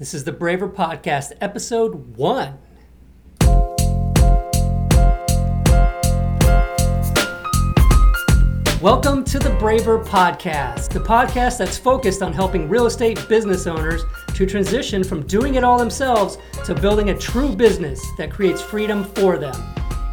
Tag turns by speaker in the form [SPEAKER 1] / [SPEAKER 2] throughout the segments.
[SPEAKER 1] This is the Braver Podcast, episode one. Welcome to the Braver Podcast, the podcast that's focused on helping real estate business owners to transition from doing it all themselves to building a true business that creates freedom for them.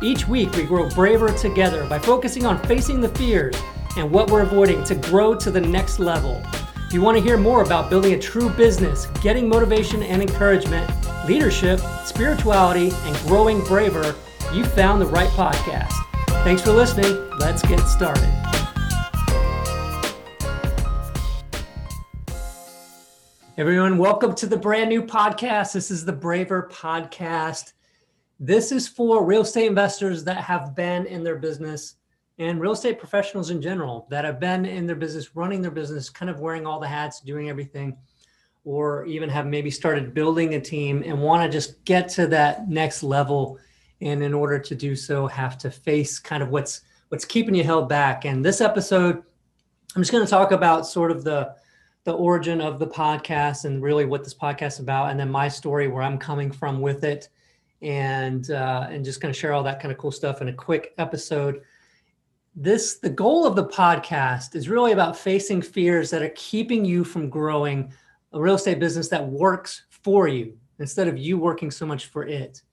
[SPEAKER 1] Each week, we grow braver together by focusing on facing the fears and what we're avoiding to grow to the next level. If you want to hear more about building a true business, getting motivation and encouragement, leadership, spirituality, and growing braver, you found the right podcast. Thanks for listening. Let's get started. Everyone, welcome to the brand new podcast. This is the Braver Podcast. This is for real estate investors that have been in their business and real estate professionals in general that have been in their business, running their business, kind of wearing all the hats, doing everything, or even have maybe started building a team and want to just get to that next level. And in order to do so, have to face kind of what's what's keeping you held back. And this episode, I'm just going to talk about sort of the the origin of the podcast and really what this podcast is about, and then my story where I'm coming from with it, and uh, and just kind of share all that kind of cool stuff in a quick episode this the goal of the podcast is really about facing fears that are keeping you from growing a real estate business that works for you instead of you working so much for it.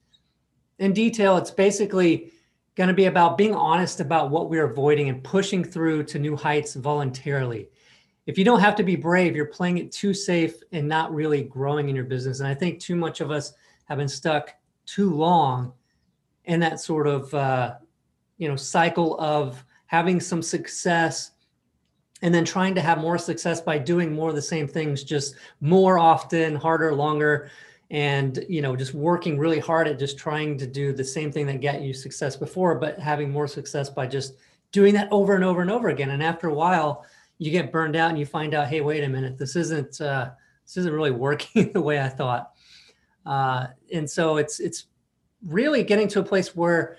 [SPEAKER 1] In detail it's basically going to be about being honest about what we're avoiding and pushing through to new heights voluntarily. If you don't have to be brave you're playing it too safe and not really growing in your business. And i think too much of us have been stuck too long in that sort of uh, you know cycle of having some success and then trying to have more success by doing more of the same things just more often harder longer and you know just working really hard at just trying to do the same thing that got you success before but having more success by just doing that over and over and over again. And after a while you get burned out and you find out hey wait a minute this isn't uh, this isn't really working the way i thought. Uh, and so it's it's really getting to a place where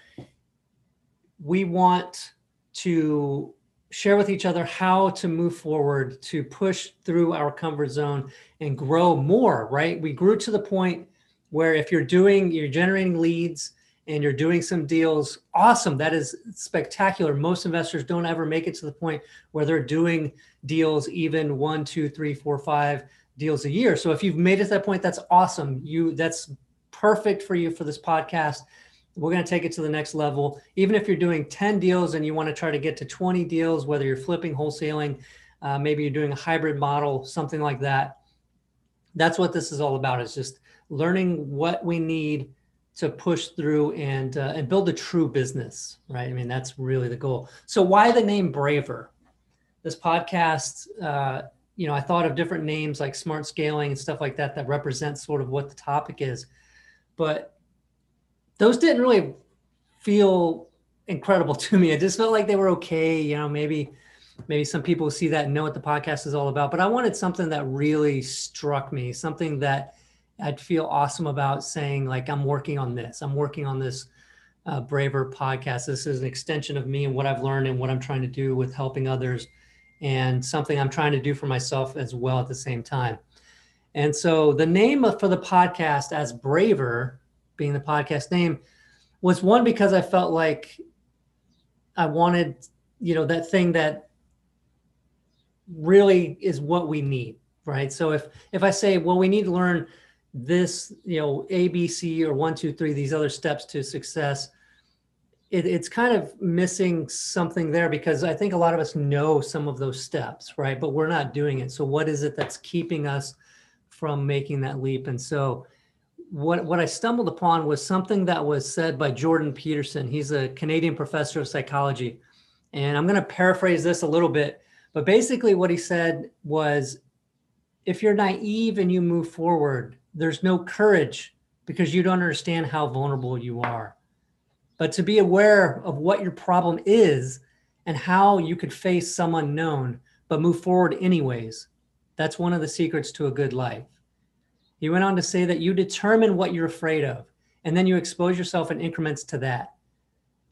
[SPEAKER 1] we want to share with each other how to move forward to push through our comfort zone and grow more right? We grew to the point where if you're doing you're generating leads and you're doing some deals awesome that is spectacular. Most investors don't ever make it to the point where they're doing deals even one two three four five deals a year. So if you've made it to that point that's awesome. You that's perfect for you for this podcast we're going to take it to the next level. Even if you're doing 10 deals and you want to try to get to 20 deals, whether you're flipping, wholesaling, uh, maybe you're doing a hybrid model, something like that. That's what this is all about. Is just learning what we need to push through and uh, and build a true business, right? I mean, that's really the goal. So why the name Braver? This podcast, uh, you know, I thought of different names like Smart Scaling and stuff like that that represent sort of what the topic is, but those didn't really feel incredible to me. It just felt like they were okay. You know, maybe maybe some people see that and know what the podcast is all about. But I wanted something that really struck me, something that I'd feel awesome about saying, like, I'm working on this. I'm working on this uh, Braver podcast. This is an extension of me and what I've learned and what I'm trying to do with helping others, and something I'm trying to do for myself as well at the same time. And so the name for the podcast as Braver being the podcast name was one because I felt like I wanted, you know, that thing that really is what we need, right? So if if I say, well, we need to learn this, you know, A, B, C, or one, two, three, these other steps to success, it, it's kind of missing something there because I think a lot of us know some of those steps, right? But we're not doing it. So what is it that's keeping us from making that leap? And so what what I stumbled upon was something that was said by Jordan Peterson. He's a Canadian professor of psychology, and I'm going to paraphrase this a little bit. But basically, what he said was, if you're naive and you move forward, there's no courage because you don't understand how vulnerable you are. But to be aware of what your problem is and how you could face some unknown, but move forward anyways, that's one of the secrets to a good life. He went on to say that you determine what you're afraid of, and then you expose yourself in increments to that.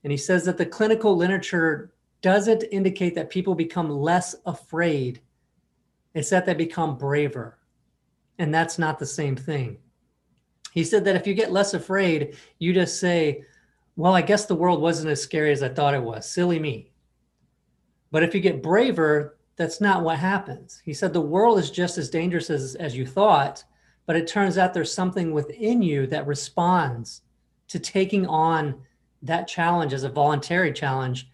[SPEAKER 1] And he says that the clinical literature doesn't indicate that people become less afraid, it's that they become braver. And that's not the same thing. He said that if you get less afraid, you just say, Well, I guess the world wasn't as scary as I thought it was. Silly me. But if you get braver, that's not what happens. He said the world is just as dangerous as, as you thought, but it turns out there's something within you that responds to taking on that challenge as a voluntary challenge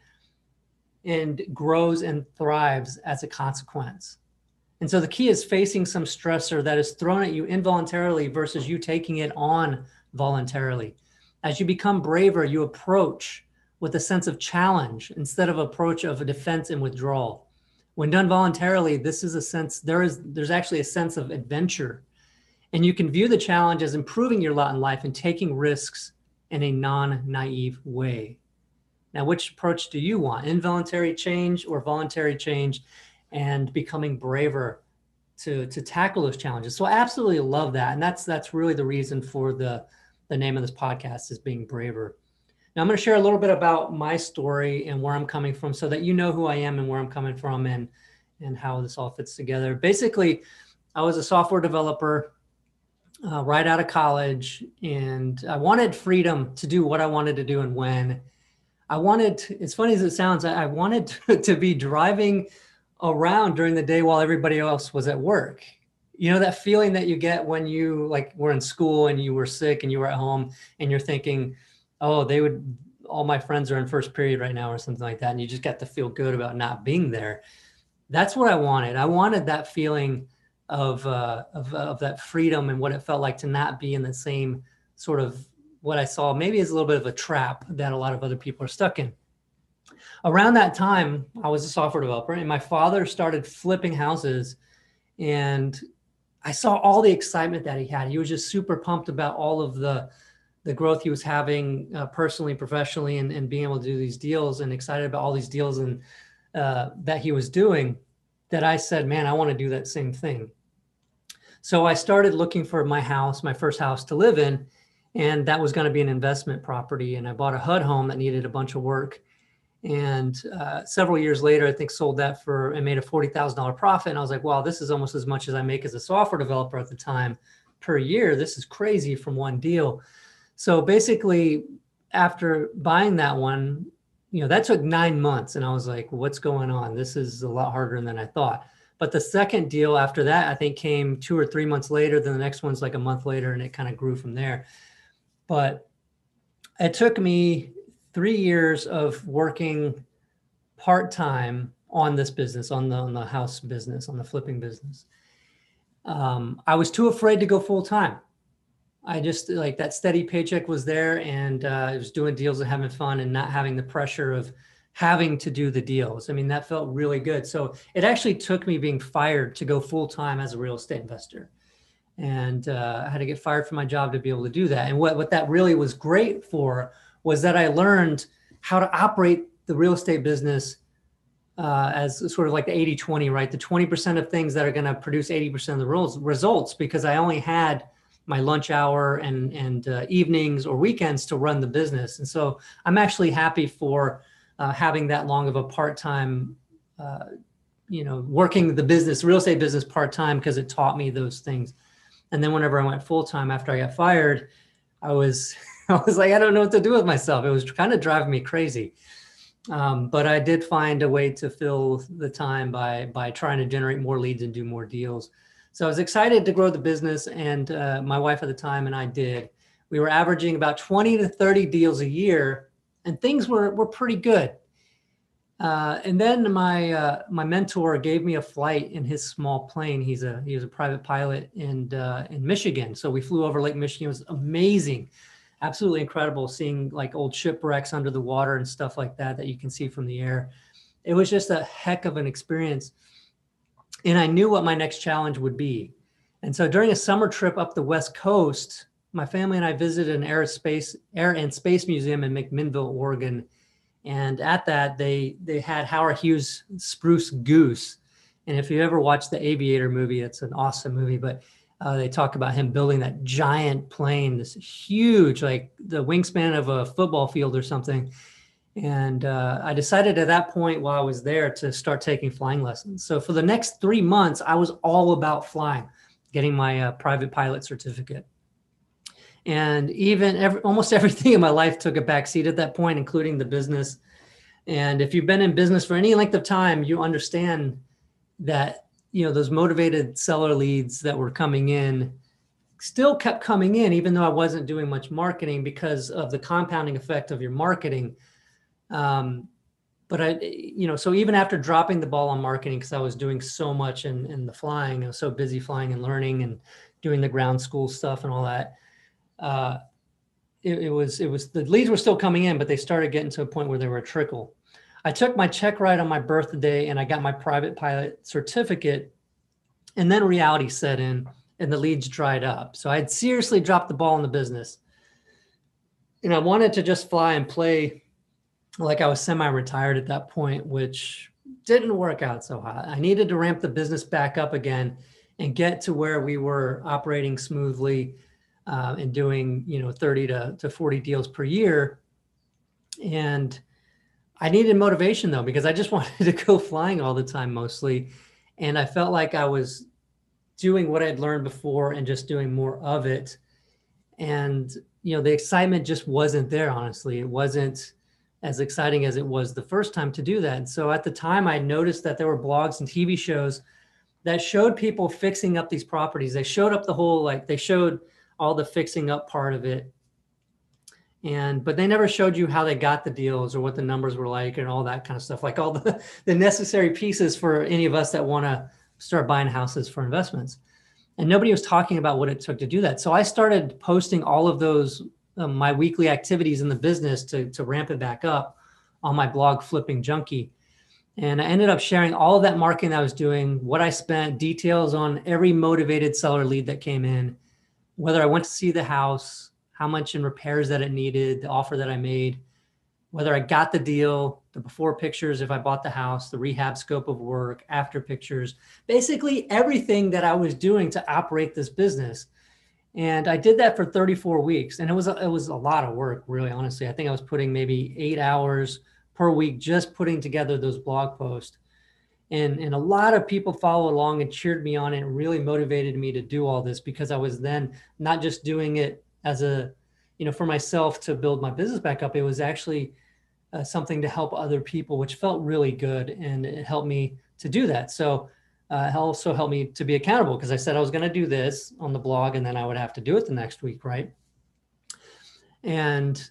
[SPEAKER 1] and grows and thrives as a consequence. And so the key is facing some stressor that is thrown at you involuntarily versus you taking it on voluntarily. As you become braver, you approach with a sense of challenge instead of approach of a defense and withdrawal. When done voluntarily, this is a sense there is there's actually a sense of adventure. And you can view the challenge as improving your lot in life and taking risks in a non-naive way. Now, which approach do you want? Involuntary change or voluntary change and becoming braver to, to tackle those challenges. So I absolutely love that. And that's that's really the reason for the, the name of this podcast is being braver. Now I'm going to share a little bit about my story and where I'm coming from so that you know who I am and where I'm coming from and and how this all fits together. Basically, I was a software developer uh, right out of college and I wanted freedom to do what I wanted to do and when. I wanted, to, as funny as it sounds, I, I wanted to, to be driving around during the day while everybody else was at work. You know, that feeling that you get when you like were in school and you were sick and you were at home and you're thinking, oh, they would, all my friends are in first period right now or something like that. And you just got to feel good about not being there. That's what I wanted. I wanted that feeling of, uh, of, of that freedom and what it felt like to not be in the same sort of what I saw maybe is a little bit of a trap that a lot of other people are stuck in. Around that time, I was a software developer, and my father started flipping houses, and I saw all the excitement that he had. He was just super pumped about all of the the growth he was having uh, personally, professionally, and, and being able to do these deals, and excited about all these deals and uh, that he was doing. That I said, man, I want to do that same thing. So I started looking for my house, my first house to live in, and that was going to be an investment property. And I bought a HUD home that needed a bunch of work. And uh, several years later, I think sold that for and made a forty thousand dollar profit. And I was like, wow, this is almost as much as I make as a software developer at the time per year. This is crazy from one deal. So basically, after buying that one, you know, that took nine months, and I was like, what's going on? This is a lot harder than I thought. But the second deal after that, I think, came two or three months later. Then the next one's like a month later, and it kind of grew from there. But it took me three years of working part time on this business, on the on the house business, on the flipping business. Um, I was too afraid to go full time. I just like that steady paycheck was there, and uh, I was doing deals and having fun, and not having the pressure of having to do the deals. I mean, that felt really good. So it actually took me being fired to go full time as a real estate investor and uh, I had to get fired from my job to be able to do that. And what, what that really was great for was that I learned how to operate the real estate business uh, as sort of like the 80 20, right? The 20% of things that are going to produce 80% of the results because I only had my lunch hour and, and uh, evenings or weekends to run the business. And so I'm actually happy for uh, having that long of a part time. Uh, you know, working the business, real estate business part time because it taught me those things. And then whenever I went full time after I got fired, I was I was like, I don't know what to do with myself. It was kind of driving me crazy. Um, but I did find a way to fill the time by by trying to generate more leads and do more deals. So I was excited to grow the business, and uh, my wife at the time and I did. We were averaging about 20 to 30 deals a year, and things were were pretty good. Uh, and then my uh, my mentor gave me a flight in his small plane. He's a he was a private pilot in uh, in Michigan. So we flew over Lake Michigan. It was amazing, absolutely incredible seeing like old shipwrecks under the water and stuff like that that you can see from the air. It was just a heck of an experience, and I knew what my next challenge would be. And so during a summer trip up the west coast, my family and I visited an aerospace air and space museum in McMinnville, Oregon and at that, they they had Howard Hughes' Spruce Goose. And if you ever watched the Aviator movie, it's an awesome movie. But uh, they talk about him building that giant plane, this huge, like the wingspan of a football field or something. And uh, I decided at that point while I was there to start taking flying lessons. So for the next three months, I was all about flying. getting my uh, private pilot certificate. And even every, almost everything in my life took a backseat at that point, including the business. And if you've been in business for any length of time, you understand that you know those motivated seller leads that were coming in still kept coming in, even though I wasn't doing much marketing because of the compounding effect of your marketing. Um, but I, you know, so even after dropping the ball on marketing, because I was doing so much in, in the flying, I was so busy flying and learning and doing the ground school stuff and all that. Uh, it, it was, it was, the leads were still coming in, but they started getting to a point where they were a trickle. I took my check ride on my birthday and I got my private pilot certificate. And then reality set in and the leads dried up. So I had seriously dropped the ball in the business. And I wanted to just fly and play like I was semi retired at that point, which didn't work out so hot. I needed to ramp the business back up again and get to where we were operating smoothly uh, and doing, you know, 30 to, to 40 deals per year. And I needed motivation though, because I just wanted to go flying all the time mostly. And I felt like I was doing what I'd learned before and just doing more of it. And, you know, the excitement just wasn't there, honestly. It wasn't as exciting as it was the first time to do that. And so at the time, I noticed that there were blogs and TV shows that showed people fixing up these properties. They showed up the whole, like, they showed all the fixing up part of it. And, but they never showed you how they got the deals or what the numbers were like and all that kind of stuff, like all the, the necessary pieces for any of us that want to start buying houses for investments. And nobody was talking about what it took to do that. So I started posting all of those, um, my weekly activities in the business to, to ramp it back up on my blog, Flipping Junkie. And I ended up sharing all of that marketing I was doing, what I spent, details on every motivated seller lead that came in, whether I went to see the house, how much in repairs that it needed, the offer that I made, whether I got the deal, the before pictures, if I bought the house, the rehab scope of work, after pictures, basically everything that I was doing to operate this business. And I did that for 34 weeks. And it was, a, it was a lot of work, really, honestly. I think I was putting maybe eight hours per week just putting together those blog posts. And, and a lot of people followed along and cheered me on and really motivated me to do all this because I was then not just doing it as a, you know, for myself to build my business back up. It was actually uh, something to help other people, which felt really good. And it helped me to do that. So uh, also helped me to be accountable because I said I was going to do this on the blog and then I would have to do it the next week. Right. And,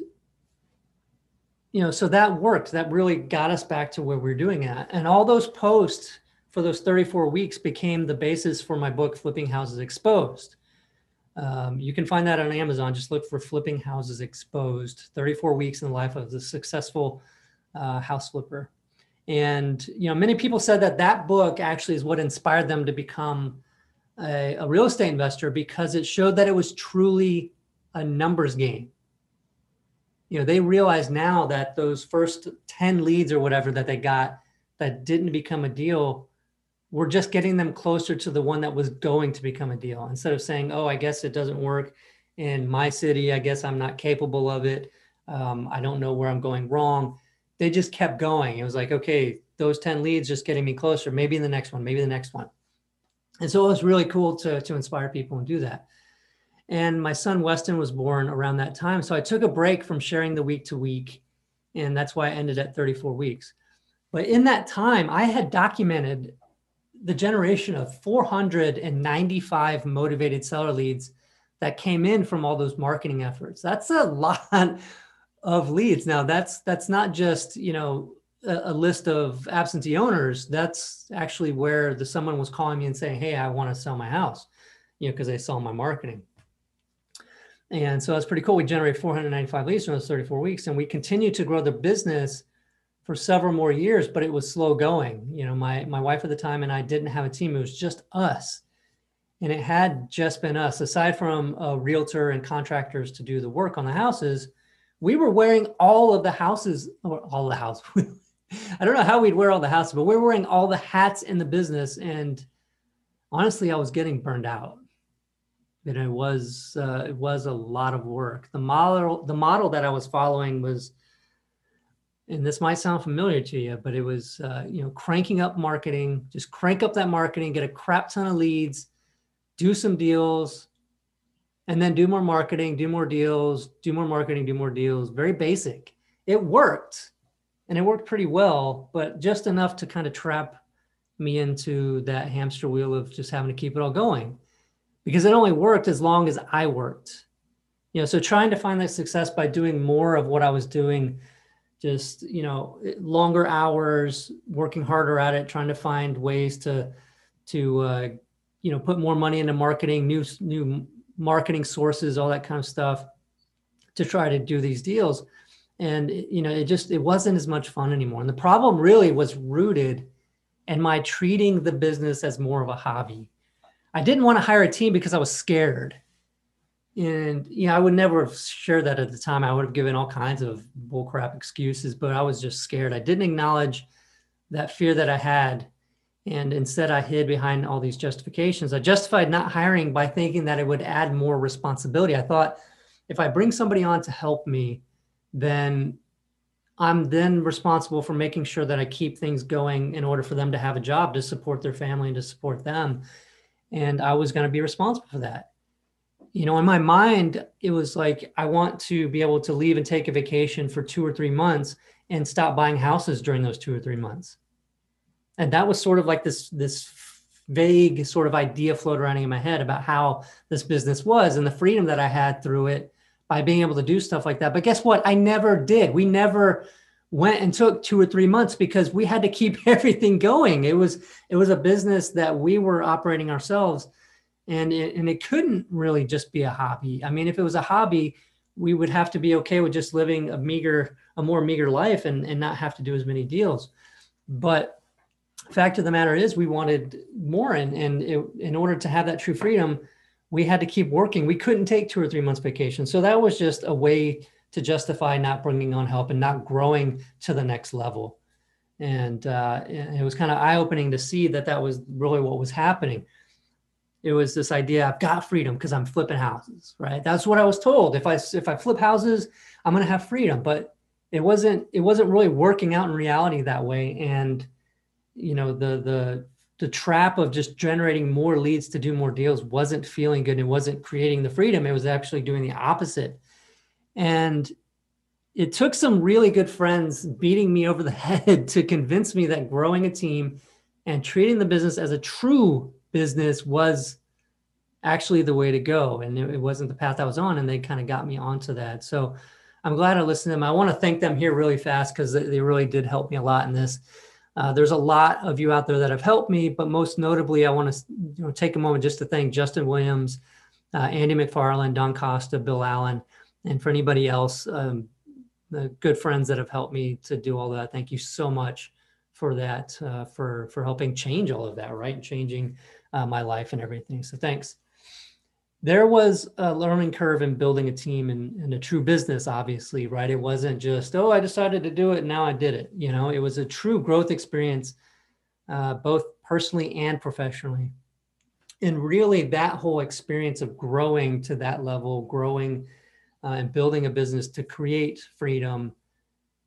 [SPEAKER 1] you know, so that worked. That really got us back to where we we're doing at. And all those posts for those 34 weeks became the basis for my book, Flipping Houses Exposed. Um, you can find that on Amazon. Just look for Flipping Houses Exposed 34 Weeks in the Life of the Successful uh, House Flipper. And, you know, many people said that that book actually is what inspired them to become a, a real estate investor because it showed that it was truly a numbers game. You know, they realize now that those first 10 leads or whatever that they got that didn't become a deal we're just getting them closer to the one that was going to become a deal instead of saying, oh, I guess it doesn't work in my city. I guess I'm not capable of it. Um, I don't know where I'm going wrong. They just kept going. It was like, okay, those 10 leads just getting me closer. Maybe the next one, maybe the next one. And so it was really cool to, to inspire people and do that. And my son Weston was born around that time. So I took a break from sharing the week to week. And that's why I ended at 34 weeks. But in that time, I had documented the generation of 495 motivated seller leads that came in from all those marketing efforts. That's a lot of leads. Now that's that's not just, you know, a, a list of absentee owners. That's actually where the someone was calling me and saying, "Hey, I want to sell my house." You know, because they saw my marketing. And so that's pretty cool. We generated 495 leads in those 34 weeks and we continued to grow the business for several more years, but it was slow going. You know, my my wife at the time and I didn't have a team; it was just us, and it had just been us. Aside from a realtor and contractors to do the work on the houses, we were wearing all of the houses, or all the house. I don't know how we'd wear all the houses, but we we're wearing all the hats in the business, and honestly, I was getting burned out. It was uh, it was a lot of work. The model the model that I was following was and this might sound familiar to you, but it was, uh, you know, cranking up marketing, just crank up that marketing, get a crap ton of leads, do some deals, and then do more marketing, do more deals, do more marketing, do more deals. Very basic. It worked and it worked pretty well, but just enough to kind of trap me into that hamster wheel of just having to keep it all going because it only worked as long as I worked. You know, so trying to find that success by doing more of what I was doing, just, you know, longer hours, working harder at it, trying to find ways to, to, uh, you know, put more money into marketing, new, new marketing sources, all that kind of stuff to try to do these deals. And, you know, it just, it wasn't as much fun anymore. And the problem really was rooted in my treating the business as more of a hobby. I didn't want to hire a team because I was scared. And, you know, I would never have shared that at the time. I would have given all kinds of bullcrap excuses, but I was just scared. I didn't acknowledge that fear that I had and instead, I hid behind all these justifications. I justified not hiring by thinking that it would add more responsibility. I thought if I bring somebody on to help me, then I'm then responsible for making sure that I keep things going in order for them to have a job to support their family and to support them. And I was going to be responsible for that. You know, in my mind, it was like, I want to be able to leave and take a vacation for two or three months and stop buying houses during those two or three months and that was sort of like this this vague sort of idea floated around in my head about how this business was and the freedom that I had through it by being able to do stuff like that. But guess what? I never did. We never went and took two or three months because we had to keep everything going. It was it was a business that we were operating ourselves, and it, and it couldn't really just be a hobby. I mean, if it was a hobby, we would have to be okay with just living a meager, a more meager life, and and not have to do as many deals. But fact of the matter is we wanted more and, and it, in order to have that true freedom we had to keep working we couldn't take two or three months vacation so that was just a way to justify not bringing on help and not growing to the next level and uh, it was kind of eye-opening to see that that was really what was happening it was this idea i've got freedom because i'm flipping houses right that's what i was told if i if i flip houses i'm going to have freedom but it wasn't it wasn't really working out in reality that way and you know the the the trap of just generating more leads to do more deals wasn't feeling good. It wasn't creating the freedom. It was actually doing the opposite. And it took some really good friends beating me over the head to convince me that growing a team and treating the business as a true business was actually the way to go. And it, wasn't the path I was on. And they kind of got me onto that. So I'm glad I listened to them. I want to thank them here really fast because they really did help me a lot in this. Uh, there's a lot of you out there that have helped me, but most notably, I want to you know, take a moment just to thank Justin Williams, uh, Andy McFarland, Don Costa, Bill Allen, and for anybody else, um, the good friends that have helped me to do all that. Thank you so much for that, uh, for for helping change all of that, right? And changing uh, my life and everything. So thanks there was a learning curve in building a team and, a true business obviously right it wasn't just oh i decided to do it and now i did it you know it was a true growth experience uh, both personally and professionally and really that whole experience of growing to that level growing uh, and building a business to create freedom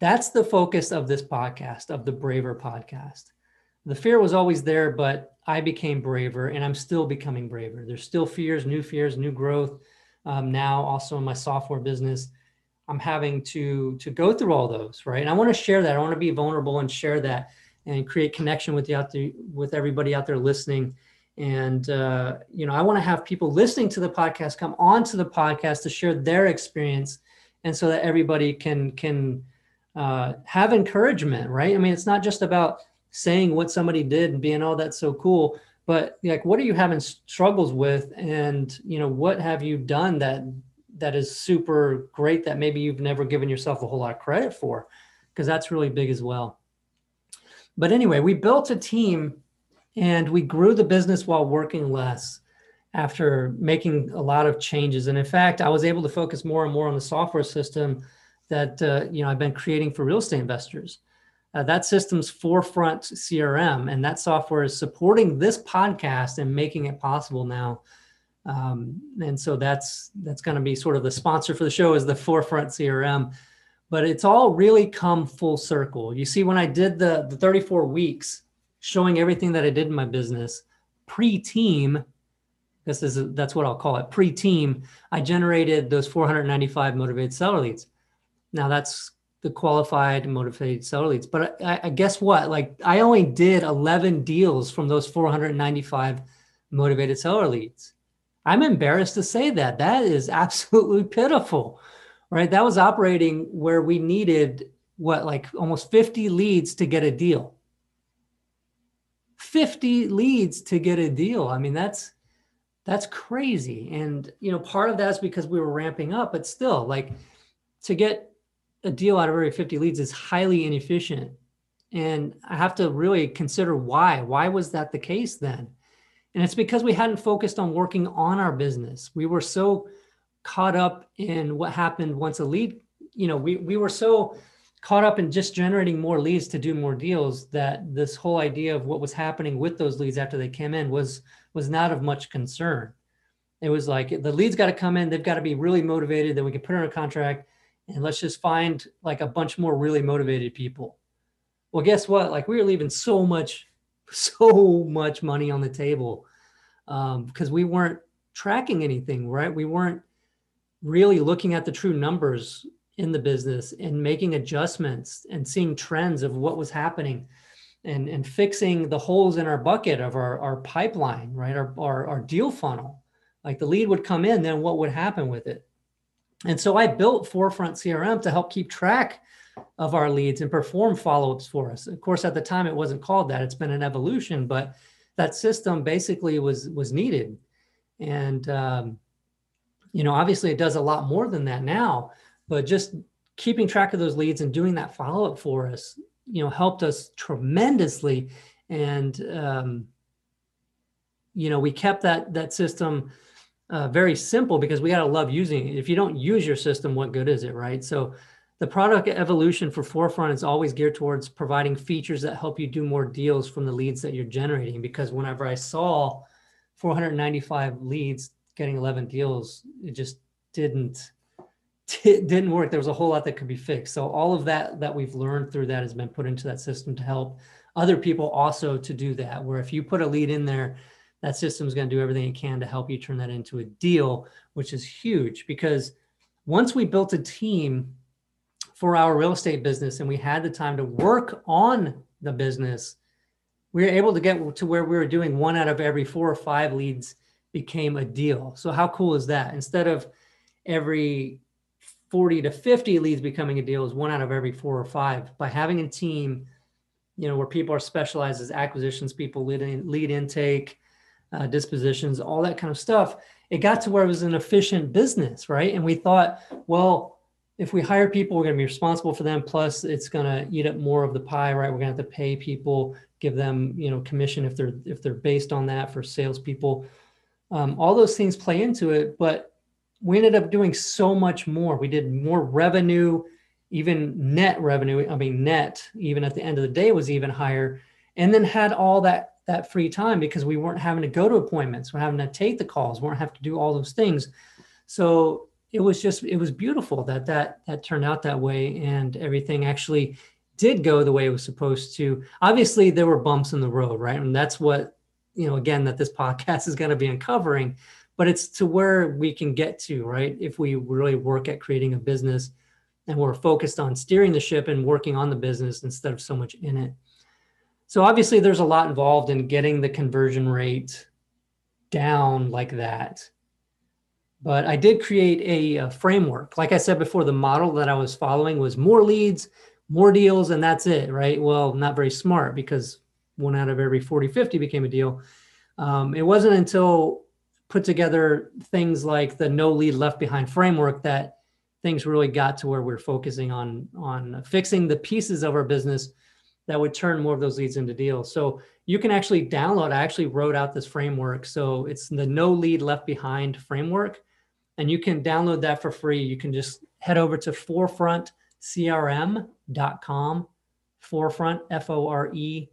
[SPEAKER 1] that's the focus of this podcast of the braver podcast the fear was always there but I became braver and I'm still becoming braver. There's still fears, new fears, new growth. Um, now also in my software business, I'm having to to go through all those, right? And I want to share that. I want to be vulnerable and share that and create connection with you out there, with everybody out there listening. And uh, you know, I want to have people listening to the podcast come on to the podcast to share their experience, and so that everybody can can uh, have encouragement, right? I mean, it's not just about saying what somebody did and being oh that's so cool but like what are you having struggles with? And you know what have you done that that is super great that maybe you've never given yourself a whole lot of credit for? Because that's really big as well. But anyway we built a team and we grew the business while working less after making a lot of changes. And in fact i was able to focus more and more on the software system that uh, you know i've been creating for real estate investors. Uh, that system's forefront crm and that software is supporting this podcast and making it possible now. Um, and so that's that's going to be sort of the sponsor for the show is the forefront crm but it's all really come full circle. You see when i did the the 34 weeks showing everything that i did in my business pre-team this is that's what I'll call it pre-team. I generated those 495 motivated seller leads. Now that's the qualified motivated seller leads. But I, I, guess what? Like I only did 11 deals from those 495 motivated seller leads. I'm embarrassed to say that. That is absolutely pitiful, right? That was operating where we needed what, like almost 50 leads to get a deal. 50 leads to get a deal. I mean, that's that's crazy. And you know, part of that's because we were ramping up, but still, like to get a deal out of every 50 leads is highly inefficient. And I have to really consider why. Why was that the case then? And it's because we hadn't focused on working on our business. We were so caught up in what happened once a lead, you know, we, we were so caught up in just generating more leads to do more deals that this whole idea of what was happening with those leads after they came in was was not of much concern. It was like the leads got to come in, they've got to be really motivated, then we can put on a contract and let's just find like a bunch more really motivated people. Well, guess what? Like we were leaving so much, so much money on the table because um, we weren't tracking anything, right? We weren't really looking at the true numbers in the business and making adjustments and seeing trends of what was happening and, and fixing the holes in our bucket of our, our pipeline, right? Our, our, our deal funnel. Like the lead would come in, then what would happen with it? And so I built Forefront CRM to help keep track of our leads and perform follow-ups for us. Of course, at the time it wasn't called that. It's been an evolution, but that system basically was was needed. And um, you know, obviously it does a lot more than that now, but just keeping track of those leads and doing that follow-up for us, you know, helped us tremendously. And um, you know, we kept that that system uh, very simple because we got to love using it. If you don't use your system, what good is it, right? So the product evolution for Forefront is always geared towards providing features that help you do more deals from the leads that you're generating. Because whenever I saw 495 leads getting 11 deals, it just didn't it didn't work. There was a whole lot that could be fixed. So all of that that we've learned through that has been put into that system to help other people also to do that. Where if you put a lead in there that system is going to do everything it can to help you turn that into a deal, which is huge because once we built a team for our real estate business and we had the time to work on the business, we were able to get to where we were doing one out of every four or five leads became a deal. So how cool is that? Instead of every 40 to 50 leads becoming a deal is one out of every four or five by having a team you know where people are specialized as acquisitions people lead, in, lead intake uh, dispositions, all that kind of stuff. It got to where it was an efficient business, right? And we thought, well, if we hire people, we're going to be responsible for them. Plus, it's going to eat up more of the pie, right? We're going to have to pay people, give them, you know, commission if they're if they're based on that for salespeople. Um, all those things play into it, but we ended up doing so much more. We did more revenue, even net revenue. I mean, net even at the end of the day was even higher, and then had all that that free time because we weren't having to go to appointments, we're having to take the calls, we weren't having to do all those things. So it was just it was beautiful that that that turned out that way and everything actually did go the way it was supposed to. Obviously, there were bumps in the road, right? And that's what you know again that this podcast is going to be uncovering but it's to where we can get to right if we really work at creating a business and we're focused on steering the ship and working on the business instead of so much in it so obviously there's a lot involved in getting the conversion rate down like that. But I did create a, a, framework. Like I said before, the model that I was following was more leads, more deals, and that's it, right? Well, not very smart because one out of every 40, 50 became a deal. Um, it wasn't until put together things like the no lead left behind framework that things really got to where we're focusing on on fixing the pieces of our business that would turn more of those leads into deals. So you can actually download. I actually wrote out this framework. So it's the no lead left behind framework. And you can download that for free. You can just head over to forefrontcrm.com, forefront, F O R E,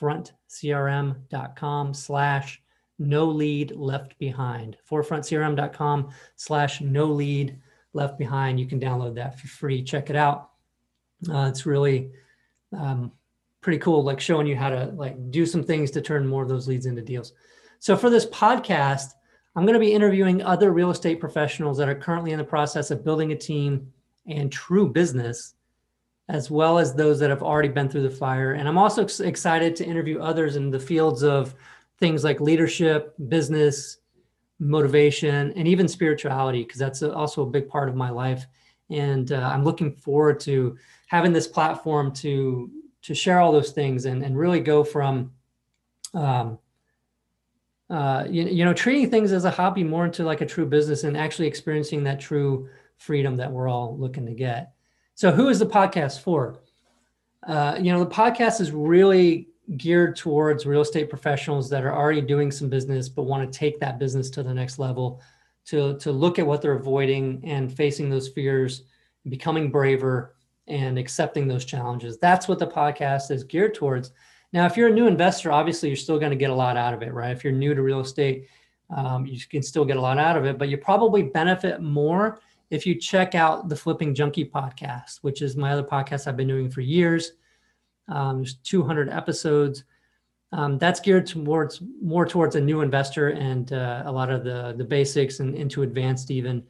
[SPEAKER 1] frontcrm.com slash no lead left behind. Forefrontcrm.com slash no lead left behind. You can download that for free. Check it out. Uh, it's really um, pretty cool, like showing you how to like do some things to turn more of those leads into deals. So for this podcast, I'm going to be interviewing other real estate professionals that are currently in the process of building a team and true business, as well as those that have already been through the fire. And I'm also excited to interview others in the fields of things like leadership, business, motivation, and even spirituality, because that's also a big part of my life. And uh, I'm looking forward to having this platform to to share all those things and, and really go from um, uh, you, you know treating things as a hobby more into like a true business and actually experiencing that true freedom that we're all looking to get so who is the podcast for uh, you know the podcast is really geared towards real estate professionals that are already doing some business but want to take that business to the next level to to look at what they're avoiding and facing those fears becoming braver and accepting those challenges that's what the podcast is geared towards now, if you're a new investor, obviously you're still going to get a lot out of it, right? If you're new to real estate, um, you can still get a lot out of it, but you probably benefit more if you check out the Flipping Junkie podcast, which is my other podcast I've been doing for years. Um, there's 200 episodes. Um, that's geared towards more towards a new investor and uh, a lot of the the basics and into advanced even.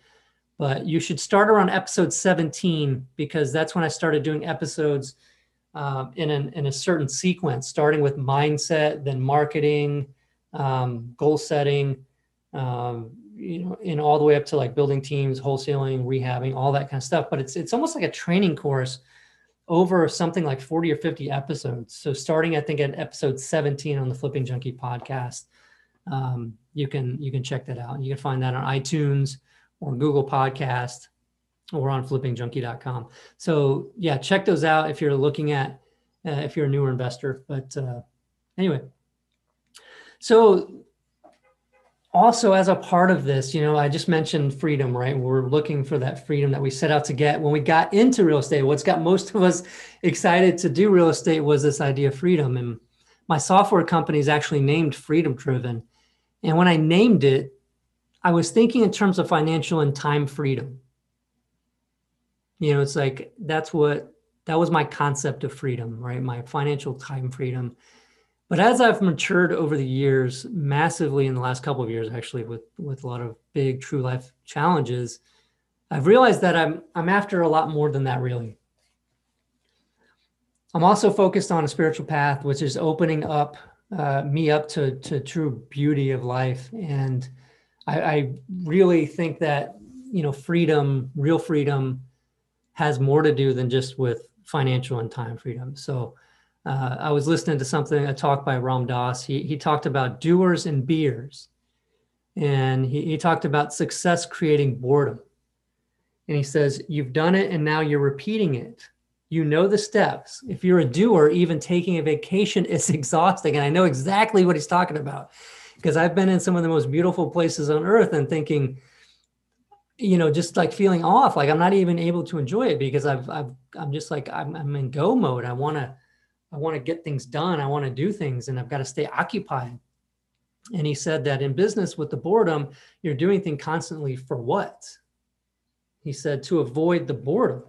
[SPEAKER 1] But you should start around episode 17 because that's when I started doing episodes um, in, an, in a certain sequence, starting with mindset, then marketing, um, goal setting, um, you know, and all the way up to like building teams, wholesaling, rehabbing, all that kind of stuff. But it's it's almost like a training course over something like 40 or 50 episodes. So starting, I think, at episode 17 on the Flipping Junkie podcast, um, you can you can check that out. You can find that on iTunes or Google Podcast or on flippingjunkie.com. So yeah, check those out if you're looking at uh, if you're a newer investor. But uh, anyway, so also as a part of this, you know, I just mentioned freedom, right? We're looking for that freedom that we set out to get when we got into real estate. What's got most of us excited to do real estate was this idea of freedom. And my software company is actually named Freedom Driven. And when I named it, I was thinking in terms of financial and time freedom you know it's like that's what that was my concept of freedom right my financial time freedom but as i've matured over the years massively in the last couple of years actually with with a lot of big true life challenges i've realized that i'm i'm after a lot more than that really i'm also focused on a spiritual path which is opening up uh, me up to to true beauty of life and I, I really think that you know freedom real freedom has more to do than just with financial and time freedom. So uh, I was listening to something, a talk by Ram Dass. He, he talked about doers and beers. And he, he talked about success creating boredom. And he says, You've done it and now you're repeating it. You know the steps. If you're a doer, even taking a vacation is exhausting. And I know exactly what he's talking about because I've been in some of the most beautiful places on earth and thinking, you know, just like feeling off, like I'm not even able to enjoy it because I've, I've, I'm just like, I'm, I'm in go mode. I want to, I want to get things done. I want to do things and I've got to stay occupied. And he said that in business with the boredom, you're doing things constantly for what? He said to avoid the boredom.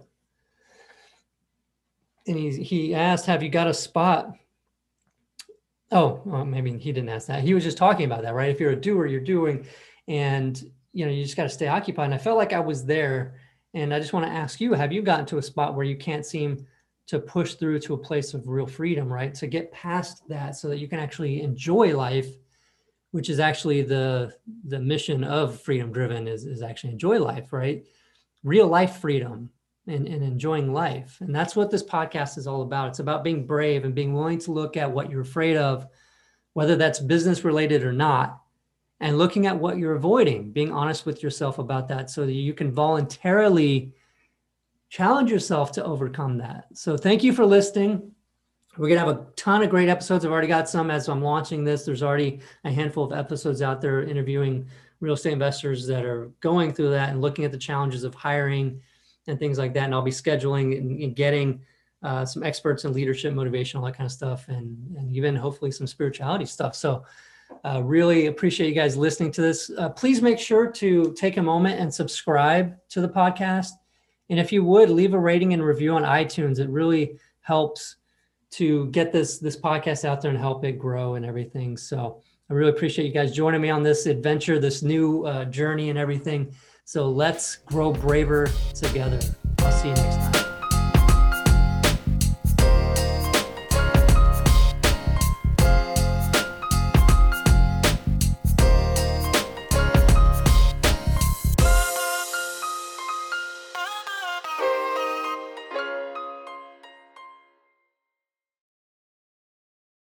[SPEAKER 1] And he, he asked, have you got a spot? Oh, well, maybe he didn't ask that. He was just talking about that, right? If you're a doer, you're doing, and you know you just got to stay occupied and i felt like i was there and i just want to ask you have you gotten to a spot where you can't seem to push through to a place of real freedom right? To get past that so that you can actually enjoy life which is actually the the mission of freedom driven is, is actually enjoy life right? Real life freedom and, and enjoying life. And that's what this podcast is all about. It's about being brave and being willing to look at what you're afraid of whether that's business related or not and looking at what you're avoiding, being honest with yourself about that so that you can voluntarily challenge yourself to overcome that. So thank you for listening. We're going to have a ton of great episodes. I've already got some as I'm launching this. There's already a handful of episodes out there interviewing real estate investors that are going through that and looking at the challenges of hiring and things like that. And I'll be scheduling and, getting uh, some experts in leadership, motivation, all that kind of stuff, and, and even hopefully some spirituality stuff. So uh, really appreciate you guys listening to this. Uh, please make sure to take a moment and subscribe to the podcast. And if you would leave a rating and review on iTunes, it really helps to get this this podcast out there and help it grow and everything. So I really appreciate you guys joining me on this adventure, this new uh, journey, and everything. So let's grow braver together. I'll see you next time.